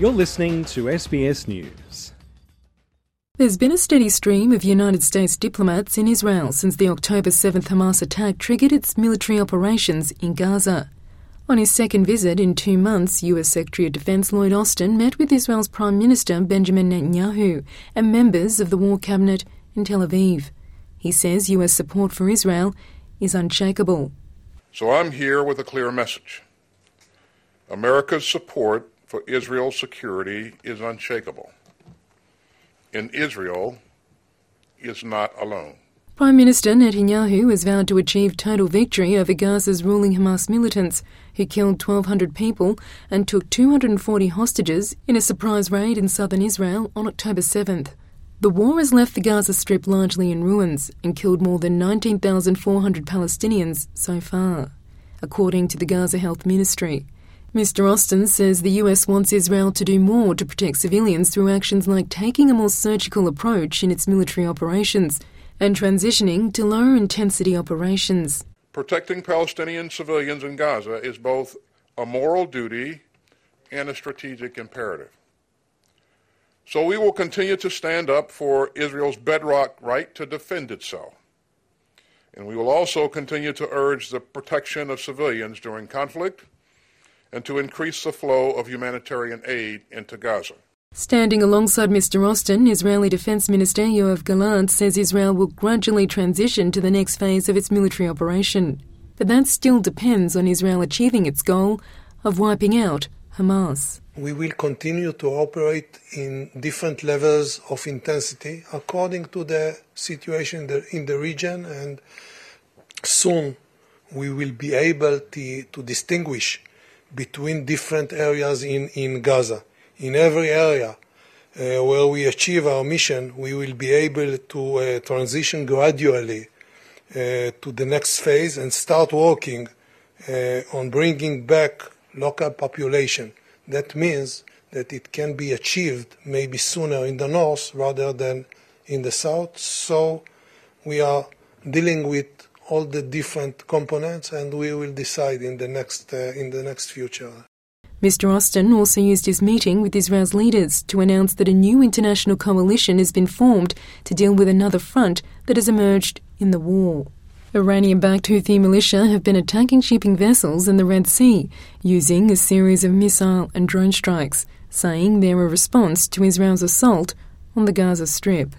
You're listening to SBS News. There's been a steady stream of United States diplomats in Israel since the October 7th Hamas attack triggered its military operations in Gaza. On his second visit in two months, US Secretary of Defense Lloyd Austin met with Israel's Prime Minister Benjamin Netanyahu and members of the War Cabinet in Tel Aviv. He says US support for Israel is unshakable. So I'm here with a clear message. America's support for Israel's security is unshakable. And Israel is not alone. Prime Minister Netanyahu has vowed to achieve total victory over Gaza's ruling Hamas militants, who killed 1,200 people and took 240 hostages in a surprise raid in southern Israel on October 7th. The war has left the Gaza Strip largely in ruins and killed more than 19,400 Palestinians so far, according to the Gaza Health Ministry. Mr. Austin says the US wants Israel to do more to protect civilians through actions like taking a more surgical approach in its military operations and transitioning to lower intensity operations. Protecting Palestinian civilians in Gaza is both a moral duty and a strategic imperative. So we will continue to stand up for Israel's bedrock right to defend itself. And we will also continue to urge the protection of civilians during conflict and to increase the flow of humanitarian aid into Gaza. Standing alongside Mr. Austin, Israeli Defense Minister Yoav Gallant says Israel will gradually transition to the next phase of its military operation. But that still depends on Israel achieving its goal of wiping out Hamas. We will continue to operate in different levels of intensity according to the situation in the, in the region, and soon we will be able to, to distinguish between different areas in, in Gaza. In every area uh, where we achieve our mission, we will be able to uh, transition gradually uh, to the next phase and start working uh, on bringing back local population. That means that it can be achieved maybe sooner in the north rather than in the south. So we are dealing with all the different components, and we will decide in the next uh, in the next future. Mr. Austin also used his meeting with Israel's leaders to announce that a new international coalition has been formed to deal with another front that has emerged in the war. Iranian backed Houthi militia have been attacking shipping vessels in the Red Sea using a series of missile and drone strikes, saying they're a response to Israel's assault on the Gaza Strip.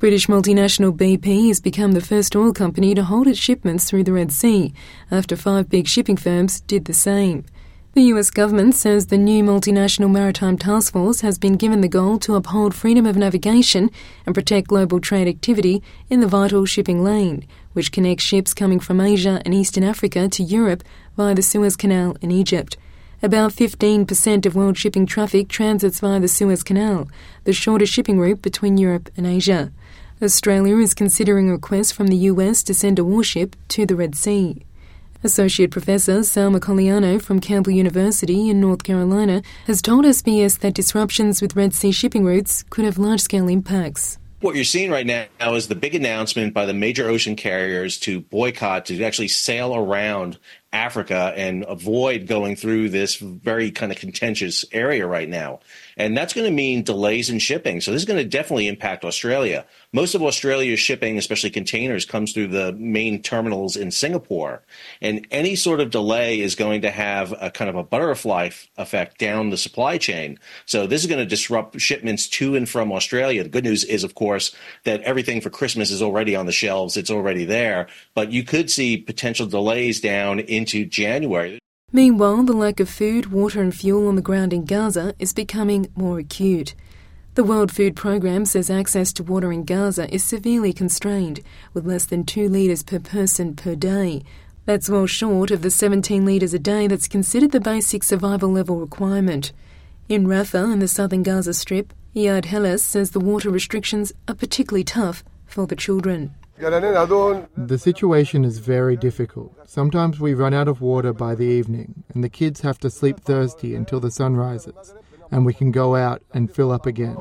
British multinational BP has become the first oil company to hold its shipments through the Red Sea, after five big shipping firms did the same. The US government says the new multinational maritime task force has been given the goal to uphold freedom of navigation and protect global trade activity in the vital shipping lane, which connects ships coming from Asia and Eastern Africa to Europe via the Suez Canal in Egypt. About 15% of world shipping traffic transits via the Suez Canal, the shortest shipping route between Europe and Asia. Australia is considering a request from the US to send a warship to the Red Sea. Associate Professor Sal Mercogliano from Campbell University in North Carolina has told SBS that disruptions with Red Sea shipping routes could have large scale impacts. What you're seeing right now is the big announcement by the major ocean carriers to boycott, to actually sail around Africa and avoid going through this very kind of contentious area right now. And that's going to mean delays in shipping. So this is going to definitely impact Australia. Most of Australia's shipping, especially containers, comes through the main terminals in Singapore. And any sort of delay is going to have a kind of a butterfly effect down the supply chain. So this is going to disrupt shipments to and from Australia. The good news is, of course, that everything for Christmas is already on the shelves. It's already there. But you could see potential delays down into January. Meanwhile, the lack of food, water, and fuel on the ground in Gaza is becoming more acute. The World Food Programme says access to water in Gaza is severely constrained, with less than 2 litres per person per day. That's well short of the 17 litres a day that's considered the basic survival level requirement. In Rafah, in the southern Gaza Strip, Iyad Hellas says the water restrictions are particularly tough for the children. The situation is very difficult. Sometimes we run out of water by the evening, and the kids have to sleep thirsty until the sun rises, and we can go out and fill up again.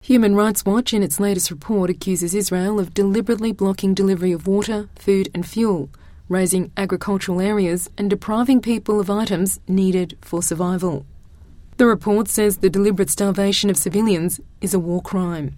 Human Rights Watch, in its latest report, accuses Israel of deliberately blocking delivery of water, food, and fuel, razing agricultural areas, and depriving people of items needed for survival. The report says the deliberate starvation of civilians is a war crime.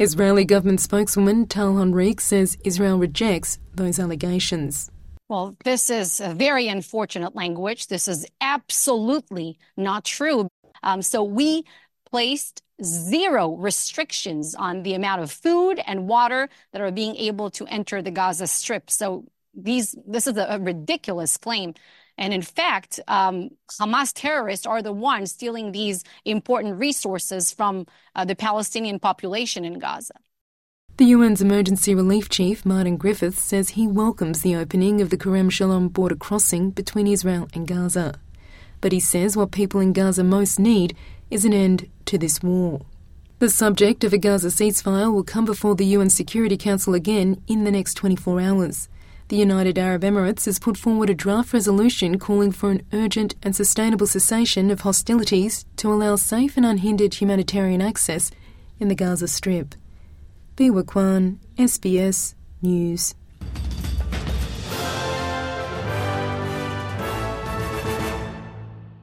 Israeli government spokeswoman Tal Heinrich says Israel rejects those allegations. Well, this is a very unfortunate language. This is absolutely not true. Um, so we placed zero restrictions on the amount of food and water that are being able to enter the Gaza Strip. So these, this is a, a ridiculous claim. And in fact, um, Hamas terrorists are the ones stealing these important resources from uh, the Palestinian population in Gaza. The UN's Emergency Relief Chief, Martin Griffiths, says he welcomes the opening of the Kerem Shalom border crossing between Israel and Gaza. But he says what people in Gaza most need is an end to this war. The subject of a Gaza ceasefire will come before the UN Security Council again in the next 24 hours. The United Arab Emirates has put forward a draft resolution calling for an urgent and sustainable cessation of hostilities to allow safe and unhindered humanitarian access in the Gaza Strip. Biwa Kwan, SBS News.